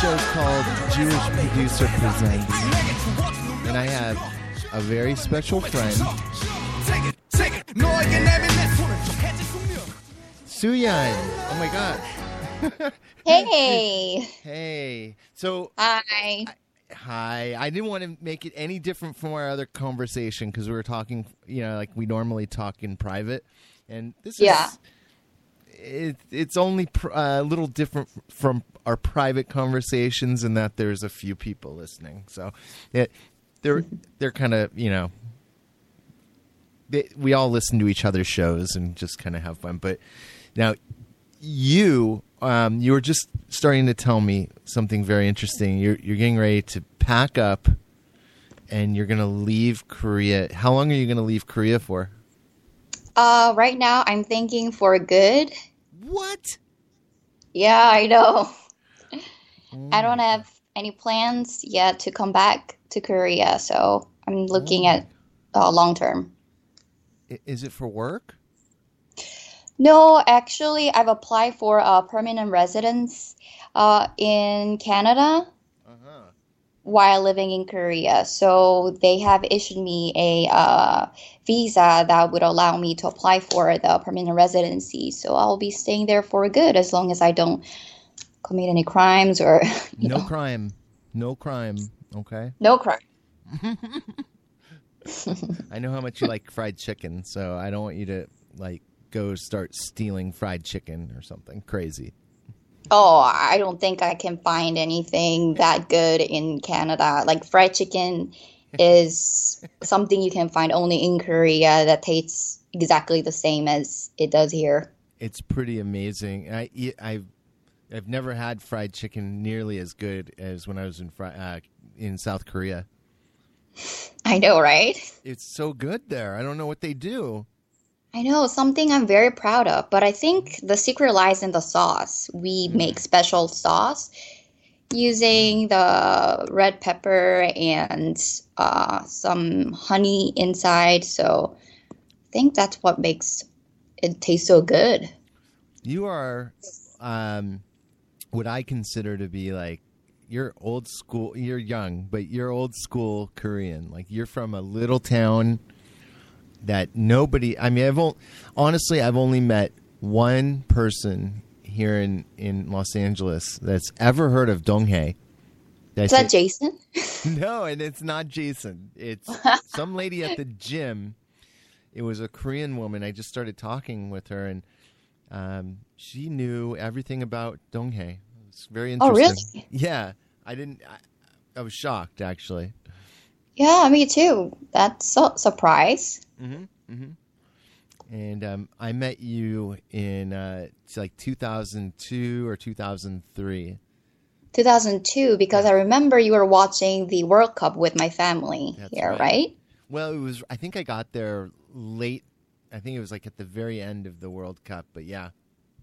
show's called Jewish Producer Presents. And I have a very special friend. Suyan. Oh my god. hey. hey. So Hi. I, hi. I didn't want to make it any different from our other conversation because we were talking, you know, like we normally talk in private. And this yeah. is it, it's only pr- a little different from our private conversations in that there's a few people listening. So, it, they're they're kind of you know they, we all listen to each other's shows and just kind of have fun. But now, you um, you were just starting to tell me something very interesting. You're you're getting ready to pack up, and you're going to leave Korea. How long are you going to leave Korea for? Uh, right now I'm thinking for good. What? Yeah, I know. I don't have any plans yet to come back to Korea, so I'm looking at uh, long term. Is it for work? No, actually, I've applied for a permanent residence uh, in Canada Uh-huh. while living in Korea. So they have issued me a uh, visa that would allow me to apply for the permanent residency. So I'll be staying there for good as long as I don't commit any crimes or No know, crime. No crime. Okay. no crime. I know how much you like fried chicken, so I don't want you to like go start stealing fried chicken or something crazy. Oh, I don't think I can find anything that good in Canada. Like fried chicken is something you can find only in Korea that tastes exactly the same as it does here. It's pretty amazing. I I've I've never had fried chicken nearly as good as when I was in uh, in South Korea. I know, right? It's so good there. I don't know what they do. I know, something I'm very proud of, but I think the secret lies in the sauce. We make special sauce using the red pepper and uh, some honey inside. So I think that's what makes it taste so good. You are um, what I consider to be like you're old school. You're young, but you're old school Korean. Like you're from a little town that nobody. I mean, I've only, honestly, I've only met one person here in in Los Angeles that's ever heard of Donghae. Is that Jason? No, and it's not Jason. It's some lady at the gym. It was a Korean woman. I just started talking with her, and um, she knew everything about Donghae. It's very interesting. Oh, really? Yeah, I didn't. I, I was shocked, actually. Yeah, me too. That's a surprise. And um, I met you in uh, like 2002 or 2003. 2002, because I remember you were watching the World Cup with my family That's here, right. right? Well, it was. I think I got there late. I think it was like at the very end of the World Cup. But yeah,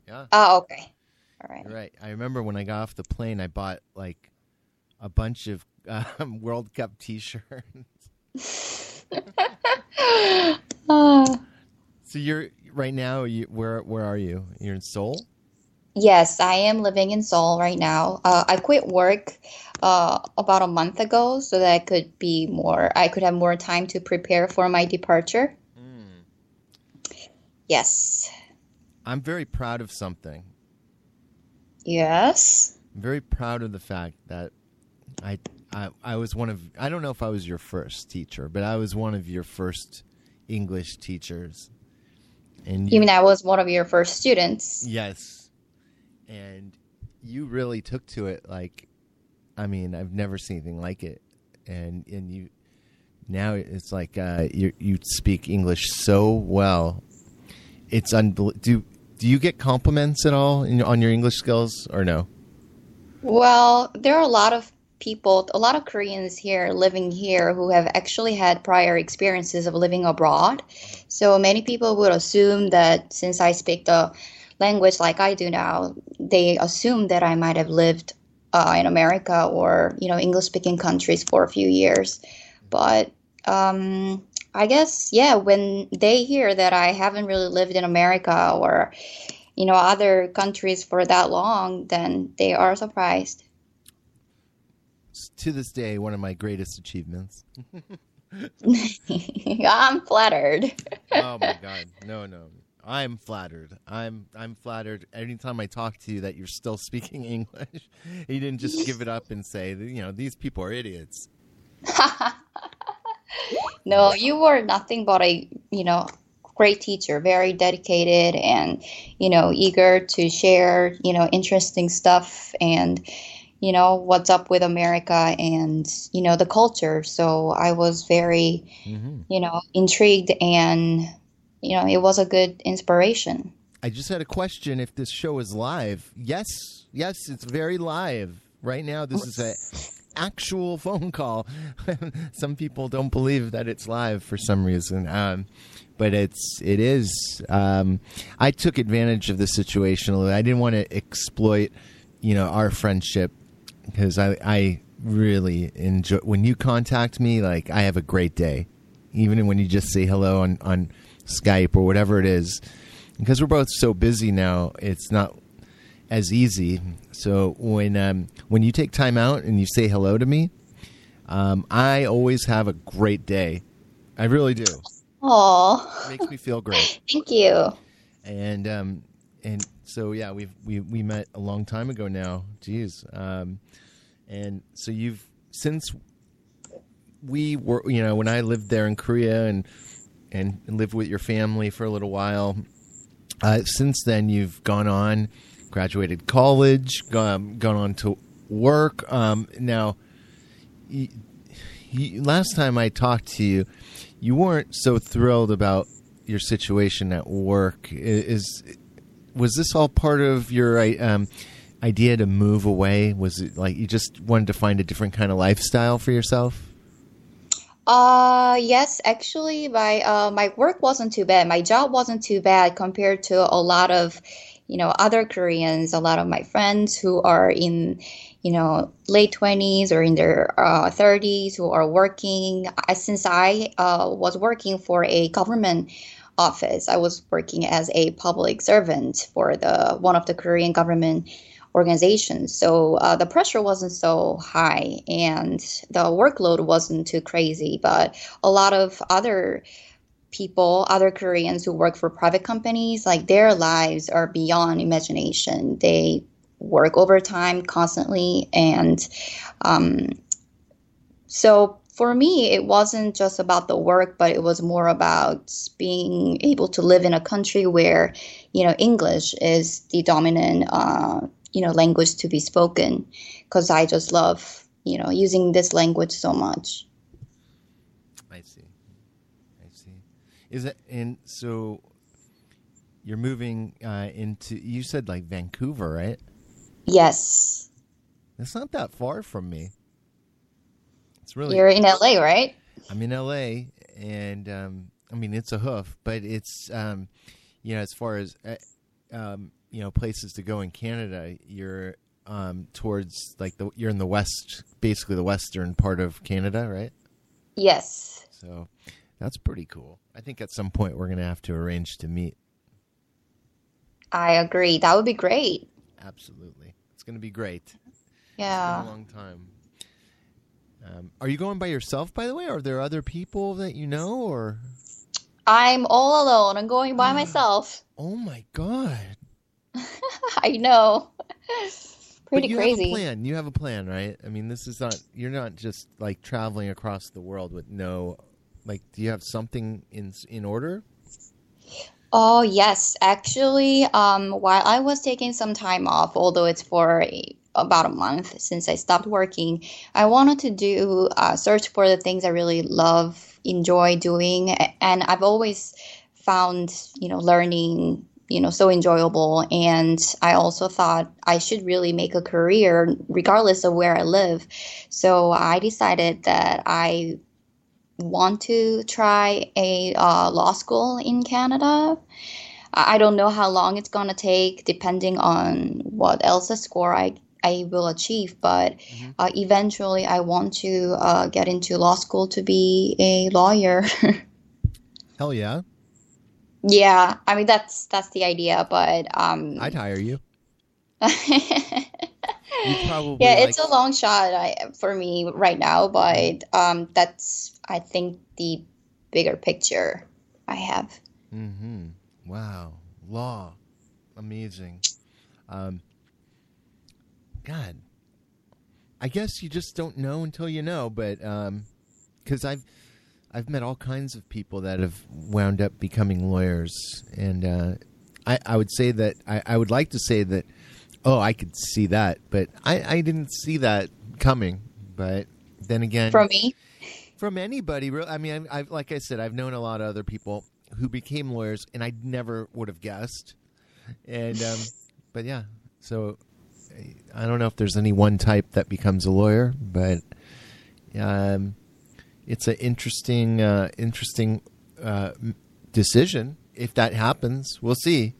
yeah. Oh, okay. All right. You're right. I remember when I got off the plane, I bought like a bunch of um, World Cup T-shirts. Uh, so you're right now. You where where are you? You're in Seoul. yes, I am living in Seoul right now. Uh, I quit work uh, about a month ago so that I could be more, I could have more time to prepare for my departure. Yes. I'm very proud of something. Yes. I'm very proud of the fact that I, I I was one of I don't know if I was your first teacher, but I was one of your first English teachers. And You mean I was one of your first students? Yes. And you really took to it like I mean, I've never seen anything like it. And and you now it's like uh you you speak English so well. It's unbel- do do you get compliments at all in, on your English skills or no? Well, there are a lot of people, a lot of Koreans here living here who have actually had prior experiences of living abroad. So many people would assume that since I speak the language like I do now, they assume that I might have lived uh, in America or you know English speaking countries for a few years. But um, I guess yeah, when they hear that I haven't really lived in America or you know other countries for that long, then they are surprised. To this day, one of my greatest achievements. I'm flattered. oh my god, no, no. I'm flattered. I'm I'm flattered. Anytime I talk to you, that you're still speaking English. You didn't just give it up and say, you know, these people are idiots. no, you were nothing but a you know great teacher, very dedicated and you know eager to share you know interesting stuff and you know what's up with America and you know the culture. So I was very mm-hmm. you know intrigued and you know, it was a good inspiration. I just had a question if this show is live. Yes, yes, it's very live. Right now this is a actual phone call. some people don't believe that it's live for some reason. Um, but it's it is. Um, I took advantage of the situation. I didn't want to exploit, you know, our friendship because I I really enjoy when you contact me. Like I have a great day, even when you just say hello on on Skype or whatever it is. Because we're both so busy now, it's not as easy. So when um, when you take time out and you say hello to me, um, I always have a great day. I really do. Aww, makes me feel great. Thank you. And um, and so yeah, we've we we met a long time ago now. Jeez, um, and so you've since we were you know when I lived there in Korea and and lived with your family for a little while. Uh, since then, you've gone on, graduated college, gone, gone on to work. Um, now, last time I talked to you, you weren't so thrilled about your situation at work. Is was this all part of your um, idea to move away? Was it like you just wanted to find a different kind of lifestyle for yourself? Uh, yes, actually, my uh, my work wasn't too bad. My job wasn't too bad compared to a lot of, you know, other Koreans. A lot of my friends who are in, you know, late twenties or in their uh, thirties who are working. Since I uh, was working for a government office, I was working as a public servant for the one of the Korean government organizations. So uh, the pressure wasn't so high and the workload wasn't too crazy. But a lot of other people, other Koreans who work for private companies, like their lives are beyond imagination. They work overtime constantly. And um, so for me, it wasn't just about the work, but it was more about being able to live in a country where, you know, English is the dominant uh, you know language to be spoken because I just love you know using this language so much. I see. I see. Is it and so you're moving uh, into you said like Vancouver, right? Yes. It's not that far from me. It's really You're in LA, right? I'm in LA and um, I mean it's a hoof, but it's um, you know as far as uh, um, you know places to go in Canada, you're um, towards like the you're in the west, basically the western part of Canada, right? Yes. So that's pretty cool. I think at some point we're going to have to arrange to meet. I agree. That would be great. Absolutely, it's going to be great. Yeah. a long time. Um, are you going by yourself, by the way? Are there other people that you know, or? I'm all alone. I'm going by myself. Oh my god! I know. Pretty but you crazy. Have a plan. You have a plan, right? I mean, this is not. You're not just like traveling across the world with no. Like, do you have something in in order? Oh yes, actually, um, while I was taking some time off, although it's for a, about a month since I stopped working, I wanted to do uh, search for the things I really love, enjoy doing, and I've always found you know learning you know so enjoyable. And i also thought i should really make a career regardless of where i live. So i decided that i want to try a uh, law school in canada. I I don't know how long it's going to take depending on what LSAT score i I will achieve, but uh, eventually I want to uh, get into law school to be a lawyer. Hell yeah. yeah, I mean that's that's the idea, but um, I'd hire you. Probably yeah, like, it's a long shot I, for me right now, but um, that's I think the bigger picture I have. Mm-hmm. Wow. Law. Amazing. Um, God. I guess you just don't know until you know, but because I've I've met all kinds of people that have wound up becoming lawyers, and uh, I I would say that I, I would like to say that oh I could see that, but I I didn't see that coming. But then again, From me, from anybody. real- I mean, I, I've like I said, I've known a lot of other people who became lawyers, and I never would have guessed. And um, but yeah, so I don't know if there's any one type that becomes a lawyer, but um, it's an interesting, uh, interesting uh, decision. If that happens, we'll see.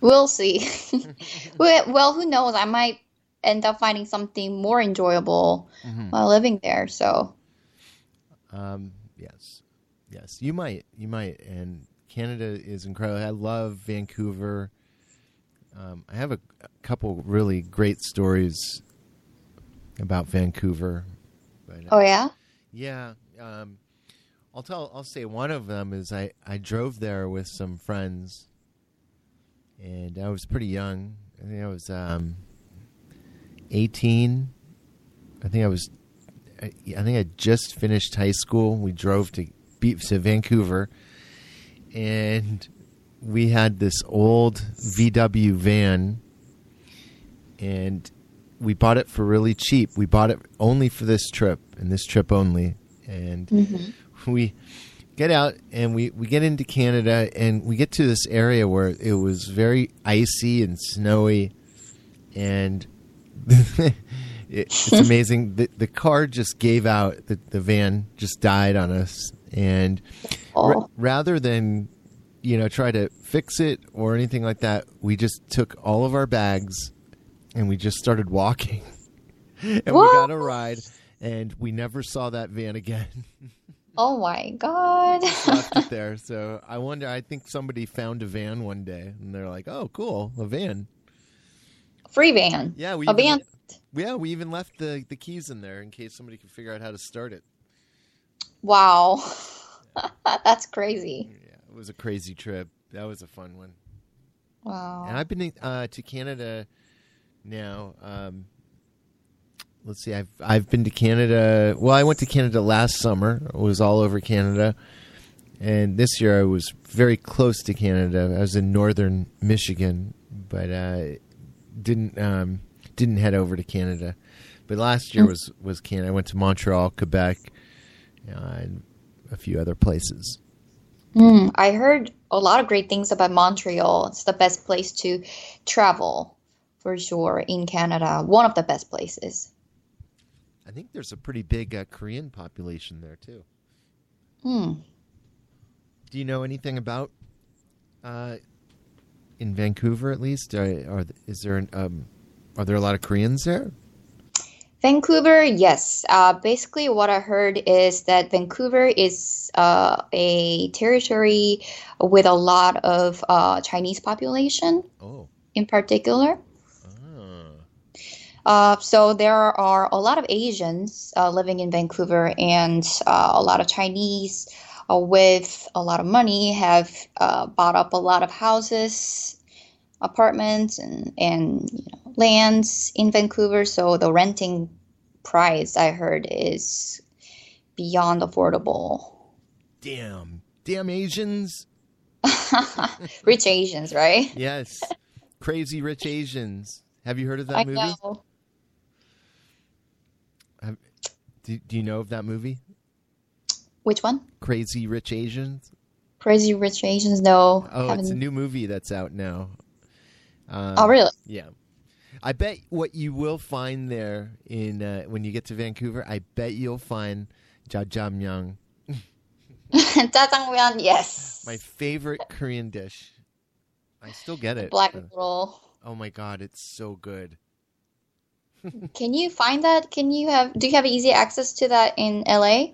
we'll see. well, well, who knows? I might end up finding something more enjoyable while living there. So Um, yes, yes, you might, you might. And Canada is incredible. I love Vancouver. Um, I have a, a couple really great stories about Vancouver. But, uh, oh yeah, yeah, um, I'll tell. I'll say one of them is I I drove there with some friends, and I was pretty young. I think I was um, eighteen. I think I was. I, I think I just finished high school. We drove to to Vancouver, and we had this old VW van, and we bought it for really cheap. We bought it only for this trip and this trip only. And mm-hmm. we get out and we, we get into Canada and we get to this area where it was very icy and snowy. And it, it's amazing. The, the car just gave out, the, the van just died on us. And Oh. rather than you know try to fix it or anything like that we just took all of our bags and we just started walking. And we got a ride and we never saw that van again. Oh my god. left it there. So i wonder i think somebody found a van one day and they're like oh cool a van. Free van. yeah we a even, van. yeah we even left the, the keys in there in case somebody could figure out how to start it. Wow, that's crazy. Mm. It was a crazy trip that was a fun one Wow. And I've been uh, to Canada now. Um, let's see, I've I've been to Canada. Well, I went to Canada last summer. I was all over Canada, and this year I was very close to Canada. I was in northern Michigan, but uh, didn't um, didn't head over to Canada. But last year was was Canada. I went to Montreal, Quebec, uh, and a few other places. Mm, I heard a lot of great things about Montreal. It's the best place to travel for sure in Canada. One of the best places. I think there's a pretty big uh, Korean population there too. Hmm. Do you know anything about uh, in Vancouver at least? Are, are is there an, um, are there a lot of Koreans there? Vancouver, yes. Uh, basically, what I heard is that Vancouver is uh, a territory with a lot of uh, Chinese population Oh, in particular. ah. Uh, so there are a lot of Asians uh, living in Vancouver, and uh, a lot of Chinese uh, with a lot of money have uh, bought up a lot of houses, apartments, and and you know, lands in Vancouver. So the renting price I heard is beyond affordable. damn, damn Asians! Rich Asians, right? Yes, crazy rich Asians. Have you heard of that I movie? know. Do, do you know of that movie? Which one? Crazy Rich Asians. Crazy Rich Asians, no. Oh, it's a new movie that's out now. Um, oh, really? Yeah. I bet what you will find there in uh, when you get to Vancouver, I bet you'll find jjajangmyeon, Jjajangmyeon, yes. my favorite Korean dish. I still get it. Black noodle. Oh my god, it's so good. Can you find that? Can you have? Do you have easy access to that in LA?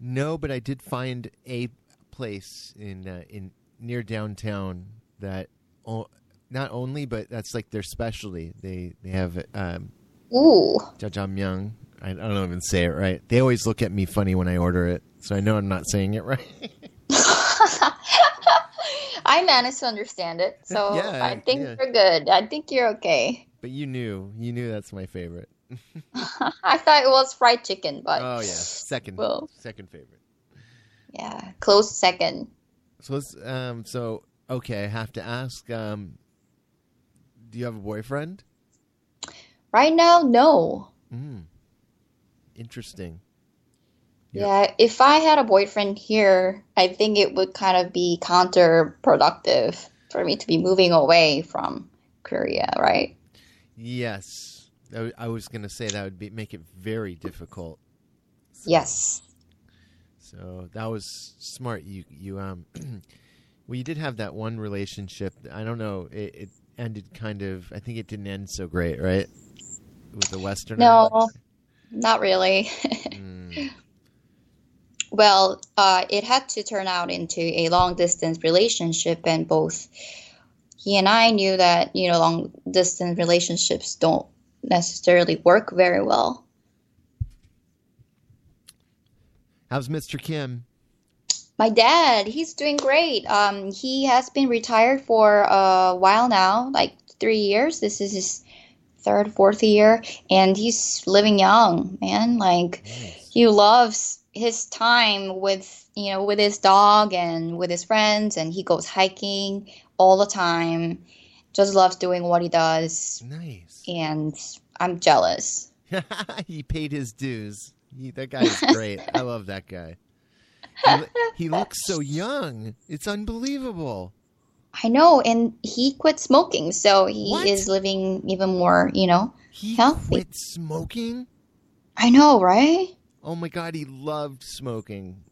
No, but I did find a place in uh, in near downtown that not only, but that's like their specialty. They they have um, Ooh. jjajangmyeon. I, I don't even say it right. They always look at me funny when I order it, so I know I'm not saying it right. I managed to understand it, so Yeah, I think yeah. you're good. I think you're okay. but you knew, you knew that's my favorite. I thought it was fried chicken, but Oh yeah, second, Well. second favorite. yeah, close second. So let's, um, so okay, I have to ask, um, do you have a boyfriend? Right now, no. Mm. Interesting. Yeah, if I had a boyfriend here, I think it would kind of be counterproductive for me to be moving away from Korea, right? Yes, I was going to say that would be make it very difficult. So- Yes. So that was smart. You you um, well, you did have that one relationship. I don't know. It, it ended kind of. I think it didn't end so great, right? With the Western. No, not really. Mm, Well, uh, it had to turn out into a long distance relationship, and both he and I knew that, you know, long distance relationships don't necessarily work very well. how's Mr. Kim? My dad, he's doing great. Um, he has been retired for a while now, like three years. This is his third, fourth year, and he's living young, man. Like, Nice. he loves his time with you know with his dog and with his friends and he goes hiking all the time just loves doing what he does Nice. and i'm jealous he paid his dues. He, that guy is great. I love that guy. He, he looks so young. It's unbelievable. i know and he quit smoking so he What? is living even more you know He Healthy. quit smoking. i know right Oh my god, he loved smoking.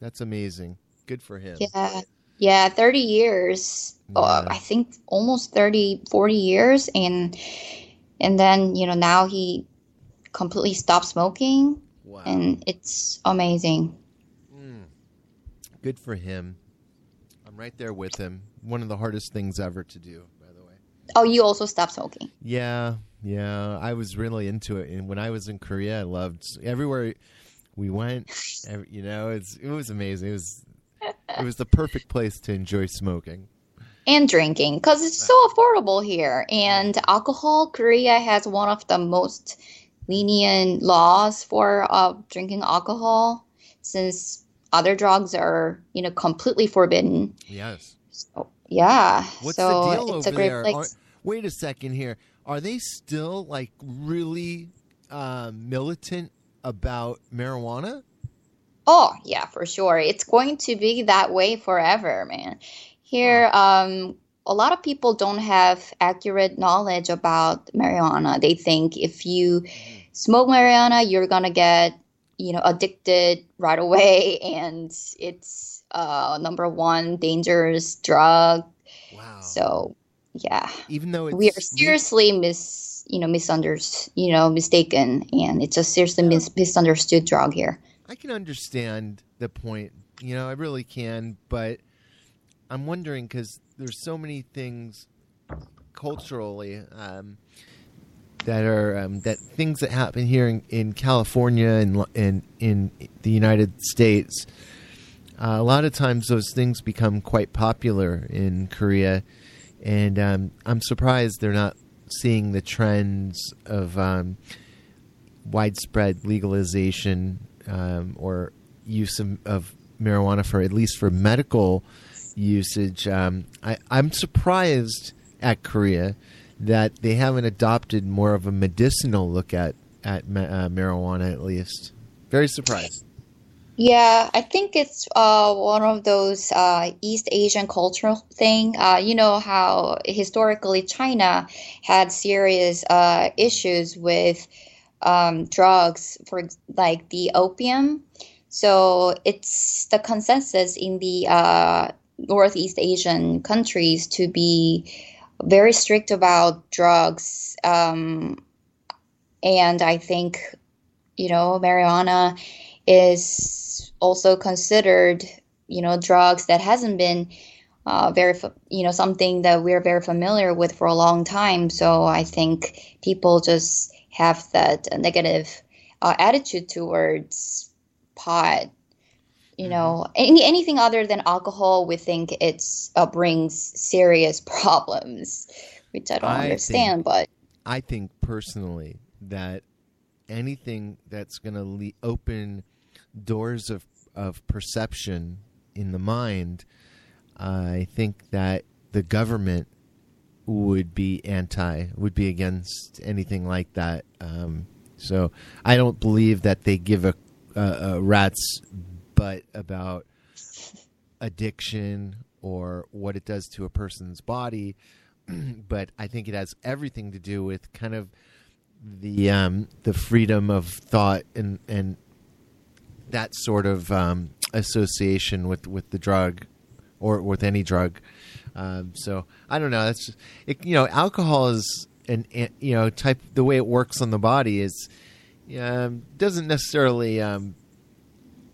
That's amazing. Good for him. yeah yeah 30 years uh, Yeah. i think almost 30 40 years and and then you know now he completely stopped smoking Wow. and it's amazing. Good for him. I'm right there with him. One of the hardest things ever to do, by the way. Oh, you also stopped smoking. Yeah, yeah. I was really into it, and when I was in Korea, I loved everywhere we went. ev- You know, it's it was amazing. It was it was the perfect place to enjoy smoking. And drinking, because it's so affordable here. And alcohol, Korea has one of the most lenient laws for uh, drinking alcohol, since other drugs are, you know, completely forbidden. Yes. So, yeah. What's so the deal it's over a great there? place. Are- wait a second here. Are they still like really uh, militant about marijuana? Oh, yeah, for sure. It's going to be that way forever, man. Here, um, a lot of people don't have accurate knowledge about marijuana. They think if you smoke marijuana, you're gonna get, you know, addicted right away, and it's uh, number one dangerous drug. Wow. So, yeah, even though it's we are seriously mis, you know, misunderstood, you know, mistaken, and it's a seriously mis- misunderstood drug here. I can understand the point. You know, I really can, but I'm wondering because there's so many things culturally um, that are um, that things that happen here in, in California and in, in the United States. Uh, a lot of times, those things become quite popular in Korea, and um, I'm surprised they're not seeing the trends of um, widespread legalization um, or use of, of marijuana for at least for medical usage. Um, I, I'm surprised at Korea that they haven't adopted more of a medicinal look at at ma- uh, marijuana. At least, very surprised. Yeah, I think it's uh, one of those uh, East Asian cultural thing. Uh, you know how historically China had serious uh, issues with um, drugs, for like the opium. So it's the consensus in the uh, Northeast Asian countries to be very strict about drugs. Um, and I think, you know, marijuana is also considered, you know, drugs that hasn't been uh, very, you know, something that we're very familiar with for a long time. So I think people just have that negative uh, attitude towards pot. You know, any anything other than alcohol, we think it's uh, brings serious problems, which I don't I understand. think- But I think personally that anything that's going to le- open doors of of perception in the mind, I think that the government would be anti, would be against anything like that. Um, so I don't believe that they give a, a, a rat's butt about addiction or what it does to a person's body, but I think it has everything to do with kind of the um, the freedom of thought and and that sort of um, association with with the drug or with any drug. Um, so I don't know. That's just, it, you know, alcohol is an- you know type the way it works on the body is um, doesn't necessarily um,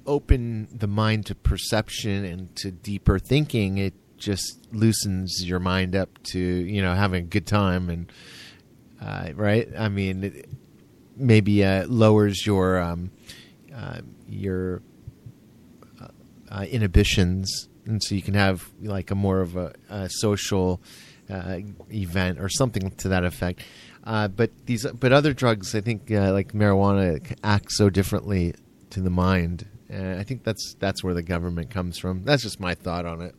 open the mind to perception and to deeper thinking. It just loosens your mind up to you know having a good time and uh, right. I mean, it maybe uh, lowers your um, uh, your uh, uh, inhibitions, and so you can have like a more of a, a social uh, event or something to that effect. But these, but other drugs, I think, like marijuana, act so differently to the mind. And I think that's that's where the government comes from. That's just my thought on it.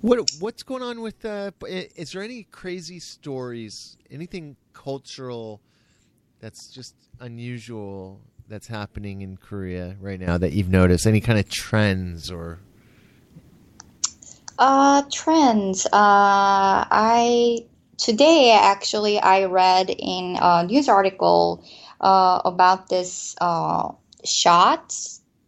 What what's going on with? Uh, is there any crazy stories? Anything cultural that's just unusual that's happening in Korea right now that you've noticed? Any kind of trends or? Uh, trends. Uh, I today actually I read in a news article uh, about this uh, shot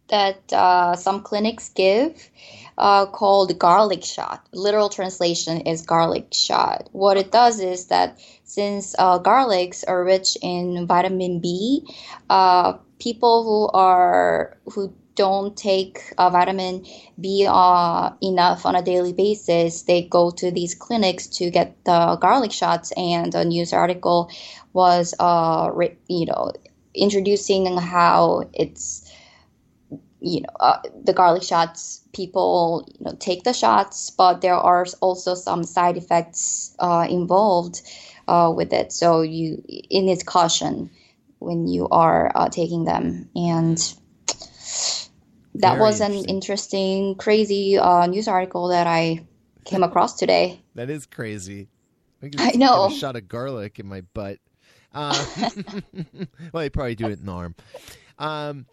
that uh, some clinics give uh, called garlic shot. Literal translation is garlic shot. What it does is that since uh, garlics are rich in vitamin B, uh, people who are who don't take uh, vitamin B uh, enough on a daily basis, they go to these clinics to get the garlic shots. And a news article was, you know, introducing how it's you know uh, the garlic shots people you know take the shots but there are also some side effects uh, involved uh, with it so you it needs caution when you are uh, taking them and that Very was an interesting. interesting crazy uh, news article that i came across today That is crazy. I, I know. A shot of garlic in my butt. Uh, well, they probably do it in the arm. Um,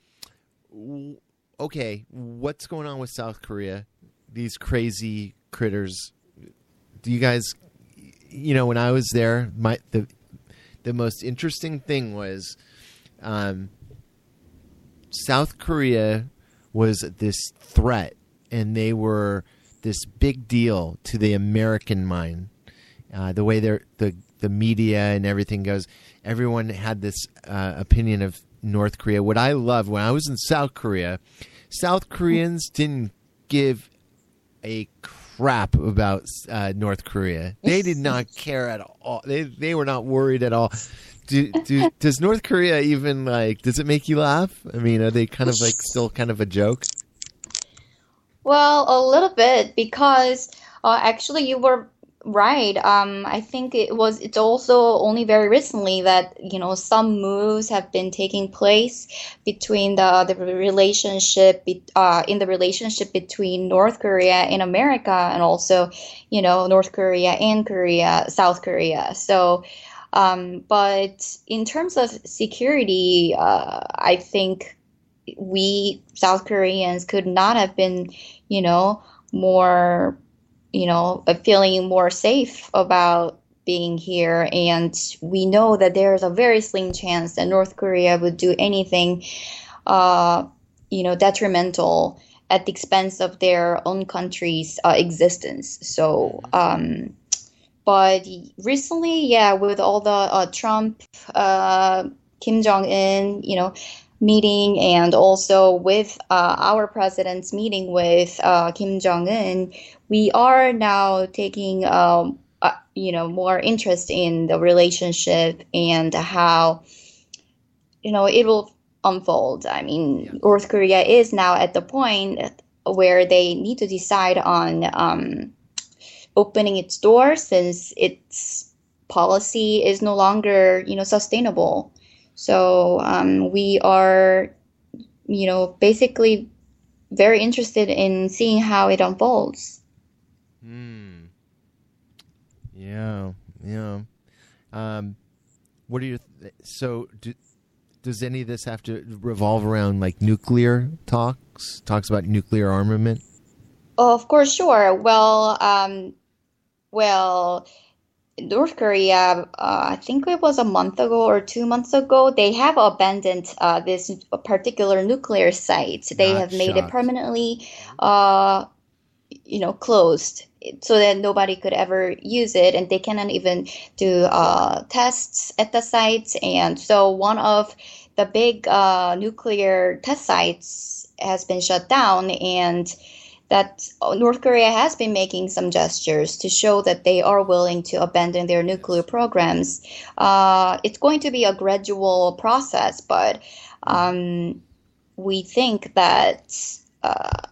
w- okay, what's going on with South Korea? These crazy critters. Do you guys? You know, when I was there, my the the most interesting thing was, um, South Korea was this threat, and they were this big deal to the American mind. Uh, the way they're, the the media and everything goes, everyone had this uh, opinion of North Korea. What I love when I was in South Korea, South Koreans didn't give a crap about uh, North Korea. They did not care at all. They they were not worried at all. Do, do, does North Korea even like? Does it make you laugh? I mean, are they kind of like still kind of a joke? Well, a little bit because uh, actually you were right. Um, I think it was. It's also only very recently that you know some moves have been taking place between the the relationship uh, in the relationship between North Korea and America, and also you know North Korea and Korea, South Korea. So. Um, but in terms of security, uh, I think we South Koreans could not have been, you know, more, you know, feeling more safe about being here. And we know that there's a very slim chance that North Korea would do anything, uh, you know, detrimental at the expense of their own country's uh, existence. So, um, but recently, yeah, with all the uh, Trump, uh, Kim Jong Un, you know, meeting, and also with uh, our president's meeting with uh, Kim Jong Un, we are now taking, um, uh, you know, more interest in the relationship and how, you know, it will unfold. I mean, yeah. North Korea is now at the point where they need to decide on. Um, opening its doors since its policy is no longer you know sustainable so um, we are you know basically very interested in seeing how it unfolds Hmm. yeah yeah um, what are your th- so do, does any of this have to revolve around like nuclear talks talks about nuclear armament Oh, of course, sure. Well, um, well, North Korea, uh, I think it was a month ago or two months ago, they have abandoned uh, this particular nuclear site. They Not have made it permanently, uh, you know, closed so that nobody could ever use it, and they cannot even do uh, tests at the site. And so one of the big uh, nuclear test sites has been shut down, and that North Korea has been making some gestures to show that they are willing to abandon their nuclear programs. Uh, it's going to be a gradual process, but um, we think that uh,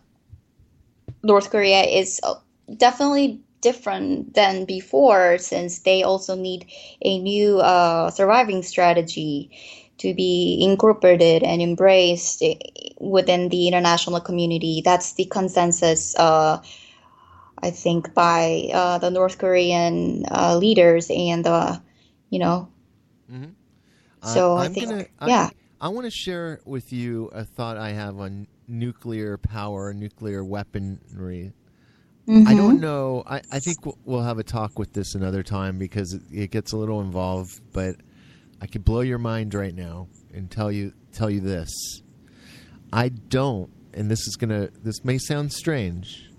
North Korea is uh, definitely different than before since they also need a new uh, surviving strategy to be incorporated and embraced within the international community. That's the consensus, uh, I think, by uh, the North Korean uh, leaders and, uh, you know. Mm-hmm. So I think, gonna, yeah. I, I want to share with you a thought I have on nuclear power, nuclear weaponry. Mm-hmm. I don't know. I, I think we'll have a talk with this another time because it, it gets a little involved, but I could blow your mind right now and tell you tell you this. I don't, and this is gonna. This may sound strange.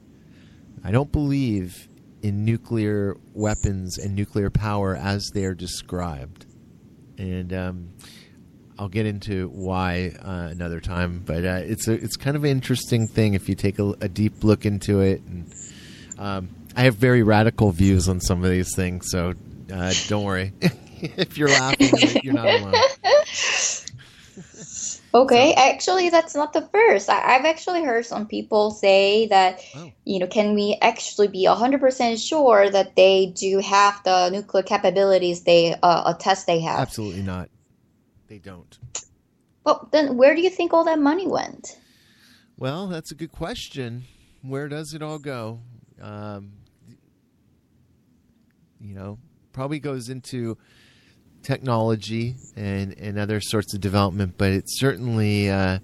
I don't believe in nuclear weapons and nuclear power as they are described, and um, I'll get into why uh, another time. But uh, it's a it's kind of an interesting thing if you take a, a deep look into it. And um, I have very radical views on some of these things, so uh, don't worry. if you're laughing, you're not alone. Okay, so. actually, that's not the first. I, have actually heard some people say that, oh. you know, can we actually be 100% sure that they do have the nuclear capabilities they uh, attest they have? Absolutely not. They don't. Well, then where do you think all that money went? Well, that's a good question. Where does it all go? Um, you know, probably goes into technology and, and other sorts of development, but it's certainly uh,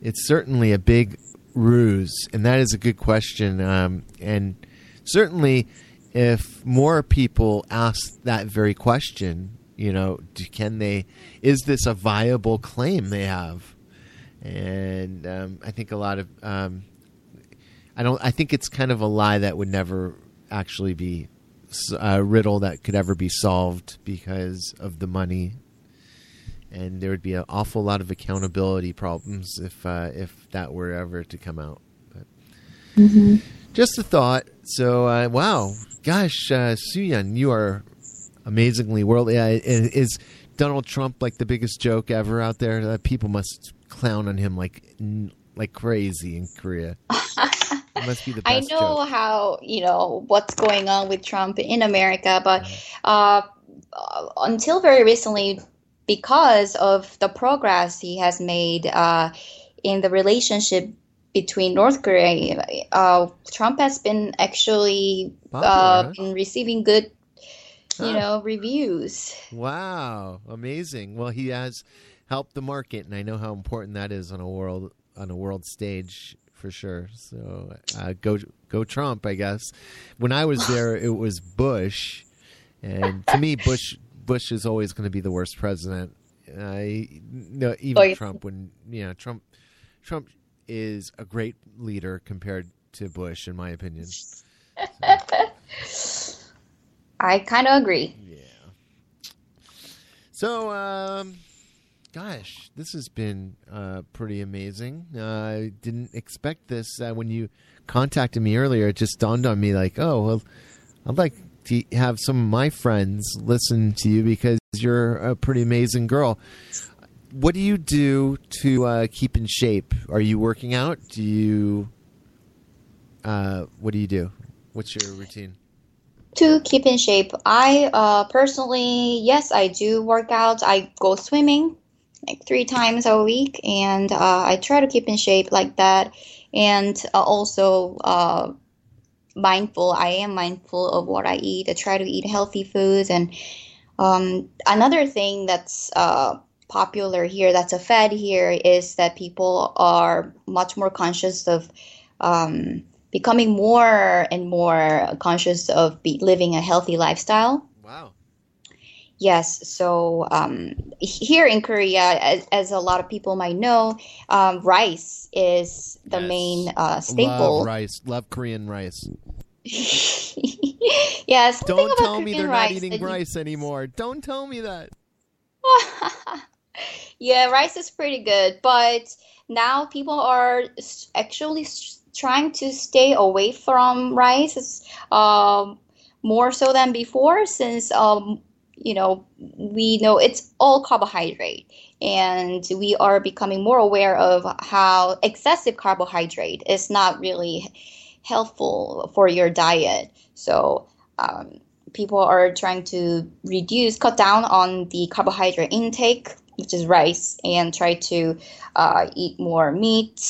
it's certainly a big ruse, and that is a good question. Um, and certainly, if more people ask that very question, you know, can they? Is this a viable claim they have? And um, I think a lot of um, I don't. I think it's kind of a lie that would never actually be uh, riddle that could ever be solved because of the money, and there would be an awful lot of accountability problems if uh, if that were ever to come out. But mm-hmm. just a thought. So uh, wow, gosh, uh, Soohyun, you are amazingly worldly. Yeah, is Donald Trump like the biggest joke ever out there? people must clown on him like like crazy in Korea. must be the I know joke. how you know what's going on with Trump in America, but uh, until very recently, because of the progress he has made uh, in the relationship between North Korea, uh, Trump has been actually Popular, huh? receiving good, you know, reviews. Wow, amazing! Well, he has helped the market, and I know how important that is on a world on a world stage for sure. So uh, go go Trump, I guess. When I was there, it was Bush, and to me, Bush Bush is always going to be the worst president. I no even yeah. Trump when you know Trump Trump is a great leader compared to Bush, in my opinion. I kind of agree. Yeah. So, um, gosh, this has been uh, pretty amazing. Uh, I didn't expect this uh, when you contacted me earlier. It just dawned on me, like, oh, well, I'd like to have some of my friends listen to you because you're a pretty amazing girl. What do you do to uh, keep in shape? Are you working out? Do you? Uh, what do you do? What's your routine? To keep in shape, I uh, personally, yes, I do work out. I go swimming like three times a week, and uh, I try to keep in shape like that. And uh, also, uh, mindful. I am mindful of what I eat. I try to eat healthy foods. And um, another thing that's uh, popular here, that's a fad here, is that people are much more conscious of. Um, becoming more and more conscious of be, living a healthy lifestyle. Yes, so um, here in Korea, as, as a lot of people might know, um, rice is the Yes. main uh, staple. Love rice. Love Korean rice. yes, Don't tell me they're not eating you- rice anymore. Don't tell me that. yeah, rice is pretty good, but now people are actually trying to stay away from rice it's, um, more so than before, since um, you know we know it's all carbohydrate, and we are becoming more aware of how excessive carbohydrate is not really helpful for your diet. So. Um, people are trying to reduce, cut down on the carbohydrate intake, which is rice, and try to uh, eat more meat.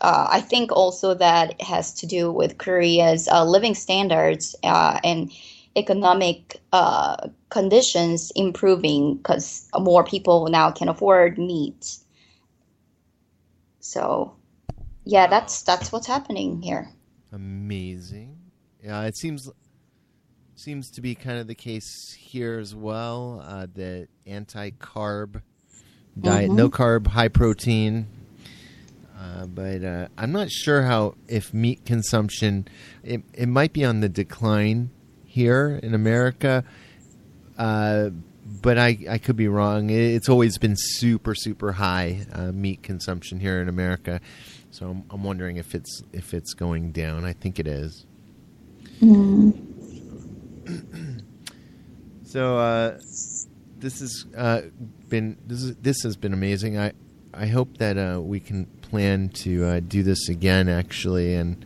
Uh, I think also that has to do with Korea's uh, living standards uh, and economic uh, conditions improving because more people now can afford meat. So, yeah, that's that's what's happening here. Amazing. Yeah, it seems seems to be kind of the case here as well. Uh, the anti-carb diet, Mhm. no carb, high protein. Uh, but uh, I'm not sure how if meat consumption it, it might be on the decline here in America. Uh, but I, I could be wrong. It's always been super super high uh, meat consumption here in America, so I'm, I'm wondering if it's if it's going down. I think it is. So uh, this has uh, been this is this has been amazing. I I hope that uh, we can plan to uh, do this again actually, and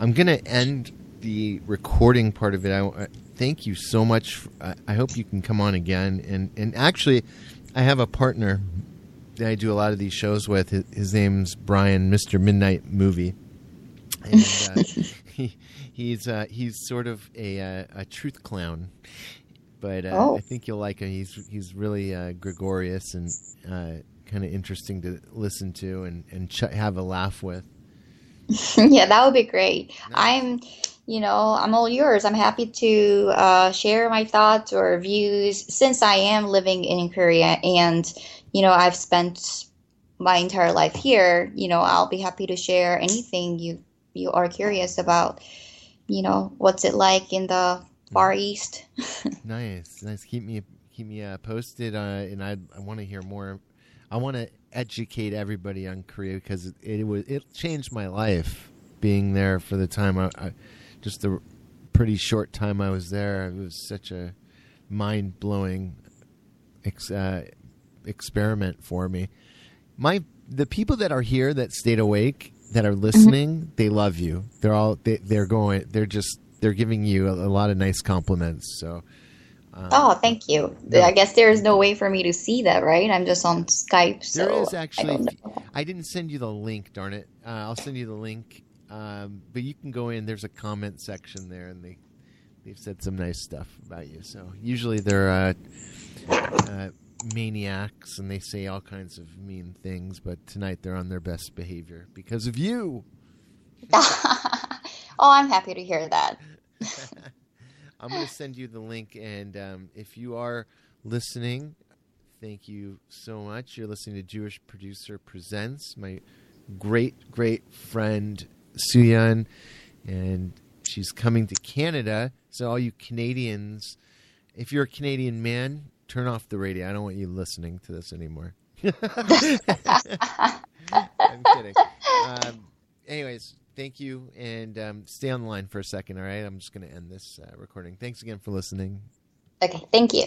I'm gonna end the recording part of it. I, I thank you so much. I, I hope you can come on again, and and actually, I have a partner that I do a lot of these shows with. His, his name's Brian, Mister Midnight Movie, and uh, he he's uh, he's sort of a uh, a truth clown but uh, Oh. I think you'll like him. He's he's really uh, gregarious and uh, kind of interesting to listen to and and ch- have a laugh with. yeah, that would be great. I'm, you know, I'm all yours. I'm happy to uh, share my thoughts or views since I am living in Korea and, you know, I've spent my entire life here. You know, I'll be happy to share anything you you are curious about. You know, what's it like in the Far East? Nice, nice. Keep me keep me uh, posted, uh, and I I want to hear more. I want to educate everybody on Korea because it, it was it changed my life being there for the time I, I just the pretty short time I was there. It was such a mind blowing ex, uh, experiment for me. My the people that are here that stayed awake that are listening, they love you. They're all they, they're going. They're just they're giving you a, a lot of nice compliments. So. Um, Oh, thank you. No. I guess there is no way for me to see that, right? I'm just on Skype, so There is I actually. know. I didn't send you the link. Darn it! Uh, I'll send you the link. Um, but you can go in. There's a comment section there, and they they've said some nice stuff about you. So usually they're uh, uh, maniacs and they say all kinds of mean things, but tonight they're on their best behavior because of you. oh, I'm happy to hear that. I'm going to send you the link, and um, if you are listening, thank you so much. You're listening to Jewish Producer Presents, my great, great friend Soohyun, and she's coming to Canada. So, all you Canadians, if you're a Canadian man, turn off the radio. I don't want you listening to this anymore. I'm kidding. Um, anyways, thank you, and um, stay on the line for a second. All right, I'm just going to end this uh, recording. Thanks again for listening. Okay, thank you.